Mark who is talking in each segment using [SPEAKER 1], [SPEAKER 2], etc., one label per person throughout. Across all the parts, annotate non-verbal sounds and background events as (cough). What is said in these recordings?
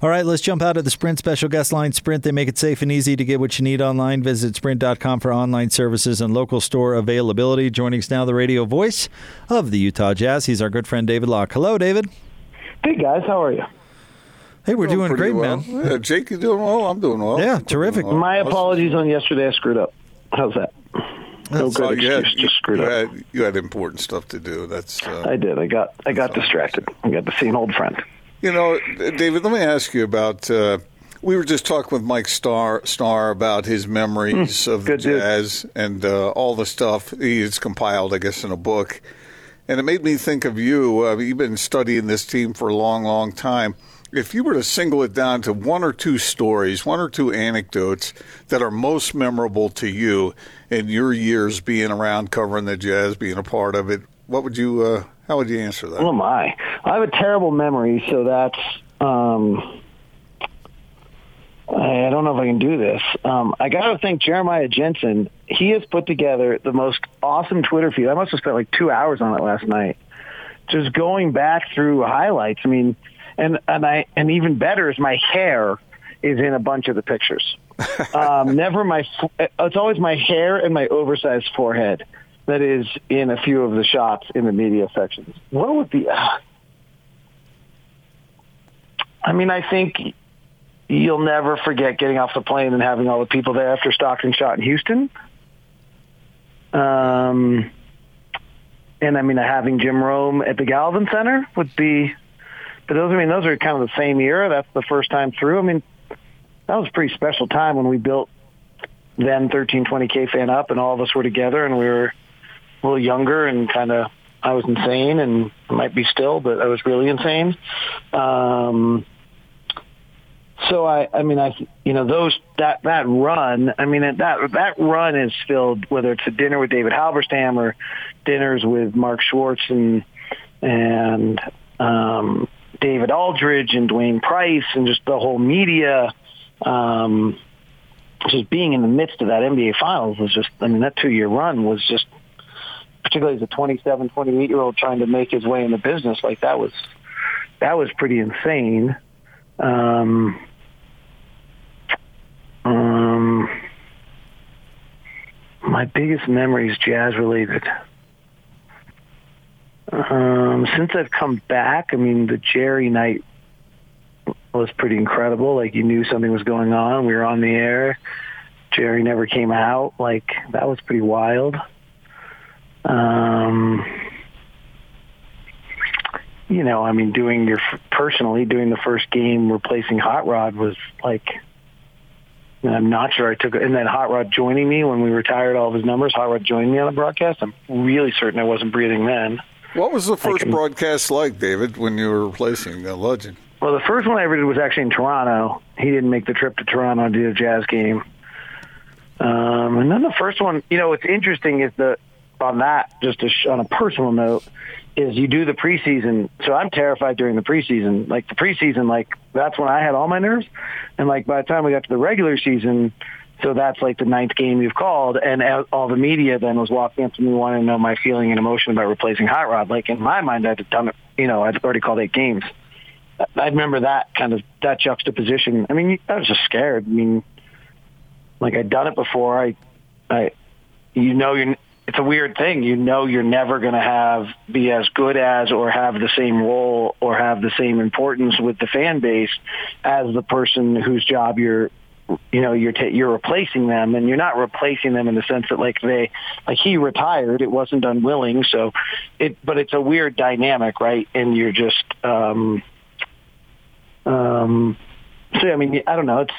[SPEAKER 1] All right, let's jump out of the Sprint special guest line. Sprint, they make it safe and easy to get what you need online. Visit sprint.com for online services and local store availability. Joining us now, the radio voice of the Utah Jazz. He's our good friend David Locke. Hello, David.
[SPEAKER 2] Hey, guys. How are you?
[SPEAKER 1] Hey, we're doing, great,
[SPEAKER 3] well.
[SPEAKER 1] man.
[SPEAKER 3] Yeah, Jake, you doing well? I'm doing well.
[SPEAKER 1] Yeah,
[SPEAKER 3] I'm
[SPEAKER 1] terrific.
[SPEAKER 3] well.
[SPEAKER 2] My apologies on yesterday. I screwed up. How's that? No good
[SPEAKER 3] you had,
[SPEAKER 2] excuse.
[SPEAKER 3] you,
[SPEAKER 2] Just screwed
[SPEAKER 3] you
[SPEAKER 2] up.
[SPEAKER 3] had you had important stuff to do. That's uh,
[SPEAKER 2] I did. I got I got distracted. I got to see an old friend.
[SPEAKER 3] You know, David. Let me ask you about. Uh, we were just talking with Mike Starr, Starr about his memories of the
[SPEAKER 2] good dude.
[SPEAKER 3] jazz and uh, all the stuff he's compiled, I guess, in a book. And it made me think of you. Uh, you've been studying this team for a long, long time. If you were to single it down to one or two stories, one or two anecdotes that are most memorable to you in your years being around covering the jazz, being a part of it, what would you? How would you answer that?
[SPEAKER 2] Oh my! I have a terrible memory, so that's. Um, I don't know if I can do this. Um, I got to thank Jeremiah Jensen. He has put together the most awesome Twitter feed. I must have spent like two hours on it last night, just going back through highlights. I mean, and and I and even better is my hair is in a bunch of the pictures. (laughs) um, never my. It's always my hair and my oversized forehead that is in a few of the shots in the media sections. What would be? Uh, (sighs) I mean, I think you'll never forget getting off the plane and having all the people there after Stockton shot in Houston. Um, and I mean, having Jim Rome at the Gallivan Center would be. But those, I mean, those are kind of the same era. That's the first time through. I mean, that was a pretty special time when we built then 1320 KFAN up, and all of us were together, and we were a little younger and kind of. I was insane, and might be still, but I was really insane. Um, so I, I mean, I, you know, those that that run. I mean, that that run is filled whether it's a dinner with David Halberstam or dinners with Mark Schwartz and and um, David Aldridge and Dwayne Price and just the whole media. Um, just being in the midst of that NBA Finals was just. I mean, that two year run was just. Particularly as a 27, 28 year old trying to make his way in the business, like that was, that was pretty insane. Um, um, my biggest memory is jazz related. Um, since I've come back, I mean, the Jerry night was pretty incredible. Like you knew something was going on. We were on the air. Jerry never came out. Like that was pretty wild. Um, you know, I mean, doing your personally doing the first game replacing Hot Rod was like. I'm not sure I took it. And then Hot Rod joining me when we retired all of his numbers. Hot Rod joined me on the broadcast. I'm really certain I wasn't breathing then.
[SPEAKER 3] What was the first
[SPEAKER 2] can-
[SPEAKER 3] broadcast like, David, when you were replacing the legend?
[SPEAKER 2] Well, the first one I ever did was actually in Toronto. He didn't make the trip to Toronto to do a jazz game. Um, and then the first one, you know, what's interesting is that on that, just sh- on a personal note, is you do the preseason. So I'm terrified during the preseason. Like the preseason, like that's when I had all my nerves. And like by the time we got to the regular season, so that's like the ninth game you've called, and all the media then was walking up to me wanting to know my feeling and emotion about replacing Hot Rod. Like in my mind, I'd done it. You know, I'd already called eight games. I remember that kind of that juxtaposition. I mean, I was just scared. I mean, like I'd done it before. I, I, you know, you're. It's a weird thing. You know, you're never going to have be as good as or have the same role or have the same importance with the fan base as the person whose job you're. You know, you're ta you're replacing them, and you're not replacing them in the sense that like they like he retired. It wasn't unwilling, so it. But it's a weird dynamic, right? And you're just. um um, so I mean, I don't know. It's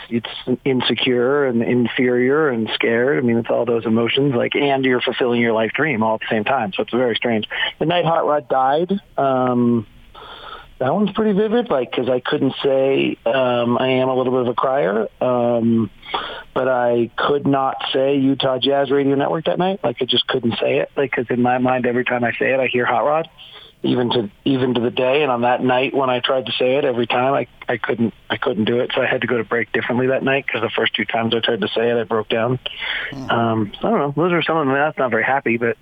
[SPEAKER 2] it's insecure and inferior and scared. I mean, it's all those emotions. Like, and you're fulfilling your life dream all at the same time. So it's very strange. The night Hot Rod died. Um, that one's pretty vivid. Like, because I couldn't say um, I am a little bit of a crier, um, but I could not say Utah Jazz Radio Network that night. Like, I just couldn't say it. Like, because in my mind, every time I say it, I hear Hot Rod even to even to the day and on that night when I tried to say it every time I I couldn't I couldn't do it. So I had to go to break differently that night because the first two times I tried to say it I broke down. Um so I don't know. Those are some of them. That's not very happy but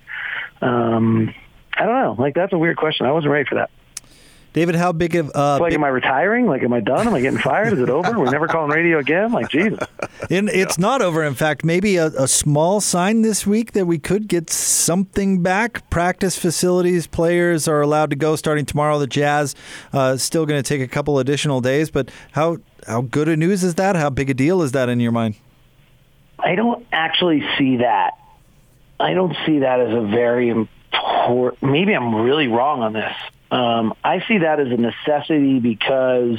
[SPEAKER 2] um I don't know. Like that's a weird question. I wasn't ready for that
[SPEAKER 1] David, how big of uh,
[SPEAKER 2] like,
[SPEAKER 1] big,
[SPEAKER 2] am I retiring? Like, am I done? Am I getting fired? Is it over? We're never calling radio again? Like, Jesus.
[SPEAKER 1] in, it's not over. In fact, maybe a, a small sign this week that we could get something back. Practice facilities, players are allowed to go starting tomorrow. The Jazz uh, still going to take a couple additional days, but how how good a news is that? How big a deal is that in your mind?
[SPEAKER 2] I don't actually see that. I don't see that as a very important. Maybe I'm really wrong on this. Um, I see that as a necessity because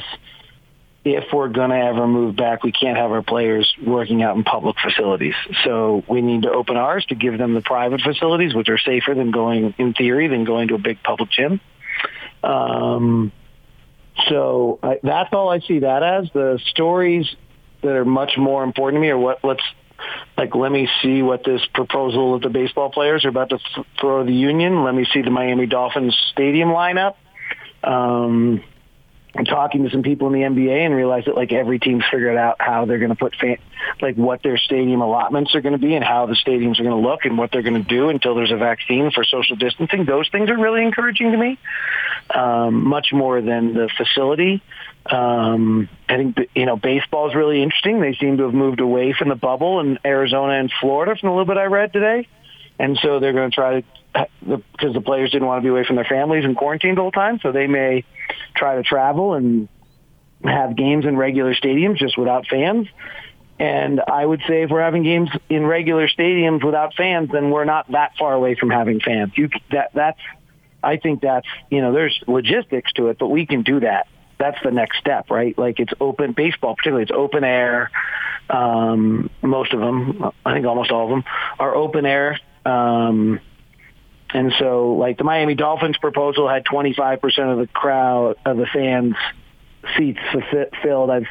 [SPEAKER 2] if we're going to ever move back, we can't have our players working out in public facilities. So we need to open ours to give them the private facilities, which are safer than going, in theory, than going to a big public gym. Um, so I, that's all I see that as. The stories that are much more important to me are what let's like let me see what this proposal of the baseball players are about to th- throw the union. Let me see the Miami Dolphins stadium lineup. Um, I'm talking to some people in the NBA and realize that like every team's figured out how they're going to put fan, like what their stadium allotments are going to be and how the stadiums are going to look and what they're going to do until there's a vaccine for social distancing. Those things are really encouraging to me, um, much more than the facility. Um, I think you know baseball is really interesting. They seem to have moved away from the bubble in Arizona and Florida from a little bit I read today, and so they're going to try to because the players didn't want to be away from their families and quarantined the whole time, so they may try to travel and have games in regular stadiums just without fans. And I would say if we're having games in regular stadiums without fans, then we're not that far away from having fans. You that that's I think that's you know there's logistics to it, but we can do that. That's the next step, right? Like it's open baseball, particularly it's open air. Um, most of them, I think almost all of them, are open air. Um, and so, like the Miami Dolphins proposal had 25% of the crowd of the fans seats filled. I've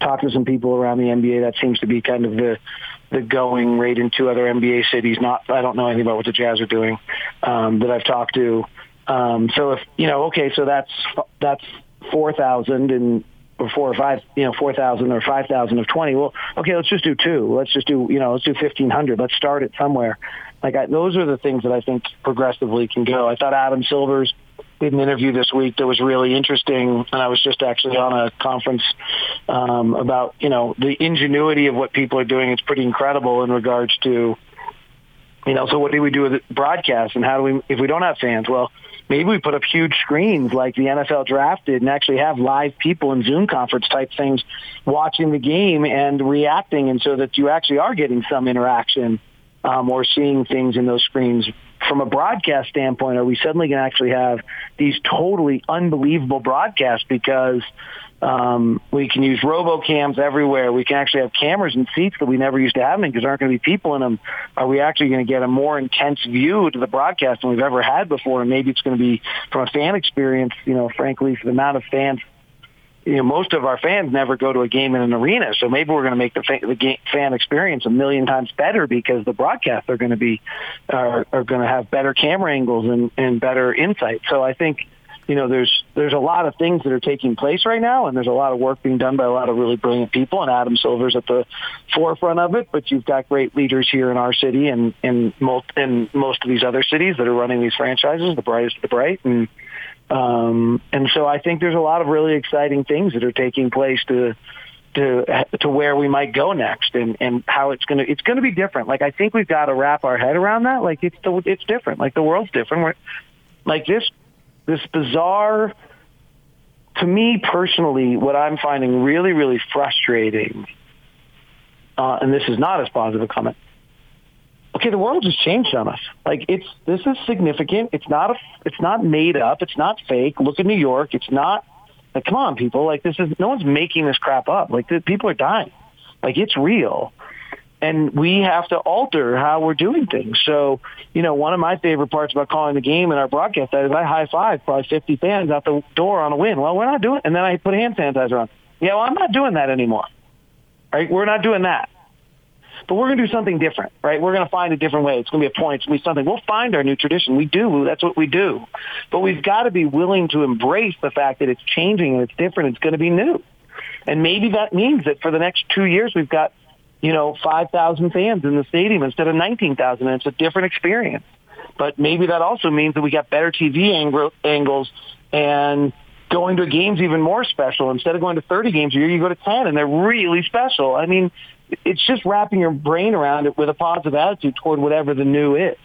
[SPEAKER 2] talked to some people around the NBA. That seems to be kind of the the going rate in two other NBA cities. Not I don't know anything about what the Jazz are doing um, that I've talked to. Um, so if you know, okay, so that's that's four thousand and or four or five, you know, four thousand or five thousand of twenty. Well, okay, let's just do two. Let's just do, you know, let's do fifteen hundred. Let's start it somewhere. Like I, those are the things that I think progressively can go. I thought Adam Silvers did an interview this week that was really interesting, and I was just actually on a conference um, about you know the ingenuity of what people are doing. It's pretty incredible in regards to you know. So what do we do with broadcast, and how do we if we don't have fans? Well, maybe we put up huge screens like the NFL draft did and actually have live people in Zoom conference type things watching the game and reacting, and so that you actually are getting some interaction um, or seeing things in those screens. From a broadcast standpoint, are we suddenly going to actually have these totally unbelievable broadcasts because um, we can use robocams everywhere. We can actually have cameras in seats that we never used to have because there aren't going to be people in them. Are we actually going to get a more intense view to the broadcast than we've ever had before? And maybe it's going to be from a fan experience, you know, frankly, for the amount of fans you know, most of our fans never go to a game in an arena, so maybe we're going to make the, fa- the game, fan experience a million times better because the broadcasts are going to be are, are going to have better camera angles and, and better insight. So I think you know there's there's a lot of things that are taking place right now, and there's a lot of work being done by a lot of really brilliant people, and Adam Silver's at the forefront of it. But you've got great leaders here in our city and in most in most of these other cities that are running these franchises, the brightest of the bright, and um, and so I think there's a lot of really exciting things that are taking place to to to where we might go next and and how it's going to it's going to be different. Like I think we've got to wrap our head around that. Like it's the, it's different. Like the world's different. We're, like this this bizarre to me personally what I'm finding really really frustrating uh, and this is not as positive a comment okay, the world has changed on us. Like it's this is significant. It's not a it's not made up. It's not fake. Look at New York. It's not like come on, people. Like this is no one's making this crap up. Like the, people are dying. Like it's real. And we have to alter how we're doing things. So, you know, one of my favorite parts about calling the game in our broadcast is I high five probably 50 fans out the door on a win. Well, we're not doing, it. and then I put hand sanitizer on. Yeah, well, I'm not doing that anymore. Right? We're not doing that. But we're going to do something different, right? We're going to find a different way. It's going to be a point. It's going to be something. We'll find our new tradition. We do. That's what we do. But we've got to be willing to embrace the fact that it's changing and it's different. It's going to be new. And maybe that means that for the next two years, we've got, you know, 5,000 fans in the stadium instead of 19,000. And it's a different experience. But maybe that also means that we got better TV ang- angles and going to games even more special. Instead of going to 30 games a year, you go to 10, and they're really special. I mean, it's just wrapping your brain around it with a positive attitude toward whatever the new is.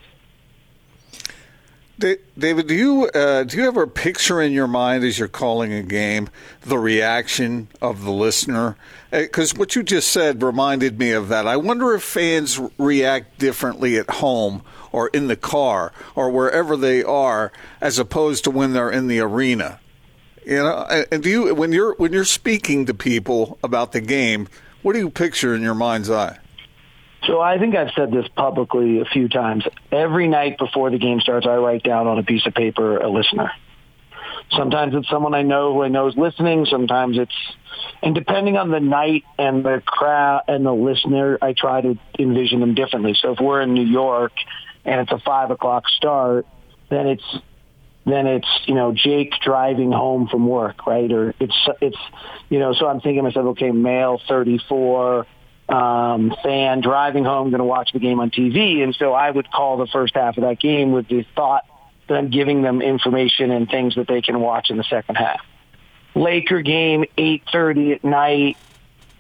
[SPEAKER 3] David, do you uh, do you a picture in your mind as you're calling a game, the reaction of the listener? Because uh, what you just said reminded me of that. I wonder if fans react differently at home or in the car or wherever they are, as opposed to when they're in the arena. You know, and do you when you're when you're speaking to people about the game, what do you picture in your mind's eye?
[SPEAKER 2] So I think I've said this publicly a few times. Every night before the game starts, I write down on a piece of paper a listener. Sometimes it's someone I know who I know is listening. Sometimes it's, and depending on the night and the crowd and the listener, I try to envision them differently. So if we're in New York and it's a five o'clock start, then it's then it's you know Jake driving home from work, right? Or it's it's you know so I'm thinking myself, okay, male, 34, um, fan driving home, going to watch the game on TV. And so I would call the first half of that game with the thought that I'm giving them information and things that they can watch in the second half. Laker game, 8.30 at night.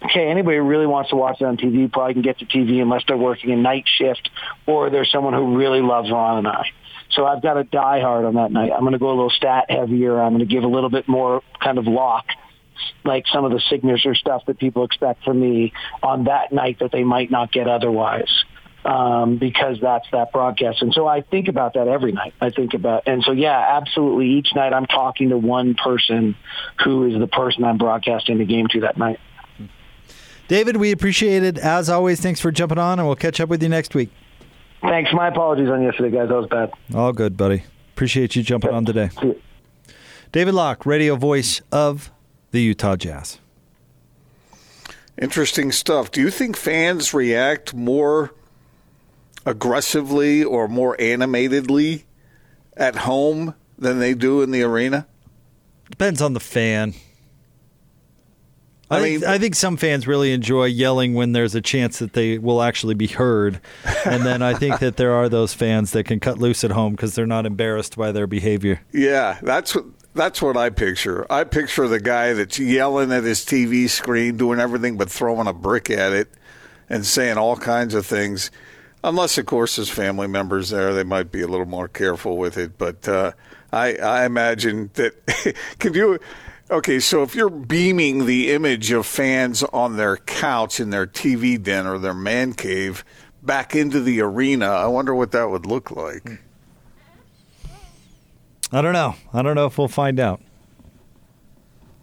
[SPEAKER 2] Okay, anybody who really wants to watch it on TV probably can get to TV unless they're working a night shift or there's someone who really loves Ron and I. So I've got a die hard on that night. I'm going to go a little stat heavier. I'm going to give a little bit more kind of lock like some of the signature stuff that people expect from me on that night that they might not get otherwise. Um, because that's that broadcast. And so I think about that every night. I think about, and so yeah, absolutely. Each night I'm talking to one person who is the person I'm broadcasting the game to that night.
[SPEAKER 1] David, we appreciate it. As always, thanks for jumping on, and we'll catch up with you next week.
[SPEAKER 2] Thanks. My apologies on yesterday, guys. That was bad.
[SPEAKER 1] All good, buddy. Appreciate you jumping on today. David Locke, radio voice of the Utah Jazz.
[SPEAKER 3] Interesting stuff. Do you think fans react more aggressively or more animatedly at home than they do in the arena?
[SPEAKER 1] Depends on the fan. I, I mean, think, I think some fans really enjoy yelling when there's a chance that they will actually be heard, and then I think that there are those fans that can cut loose at home because they're not embarrassed by their behavior.
[SPEAKER 3] Yeah, that's what that's what I picture. I picture the guy that's yelling at his TV screen, doing everything but throwing a brick at it and saying all kinds of things. Unless, of course, his family members there, they might be a little more careful with it. But uh, I, I imagine that. (laughs) can you? Okay, so if you're beaming the image of fans on their couch in their TV den or their man cave back into the arena, I wonder what that would look like.
[SPEAKER 1] I don't know. I don't know if we'll find out.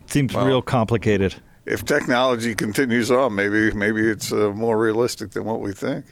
[SPEAKER 1] Seems well, real complicated.
[SPEAKER 3] If technology continues on, maybe maybe it's uh, more realistic than what we think.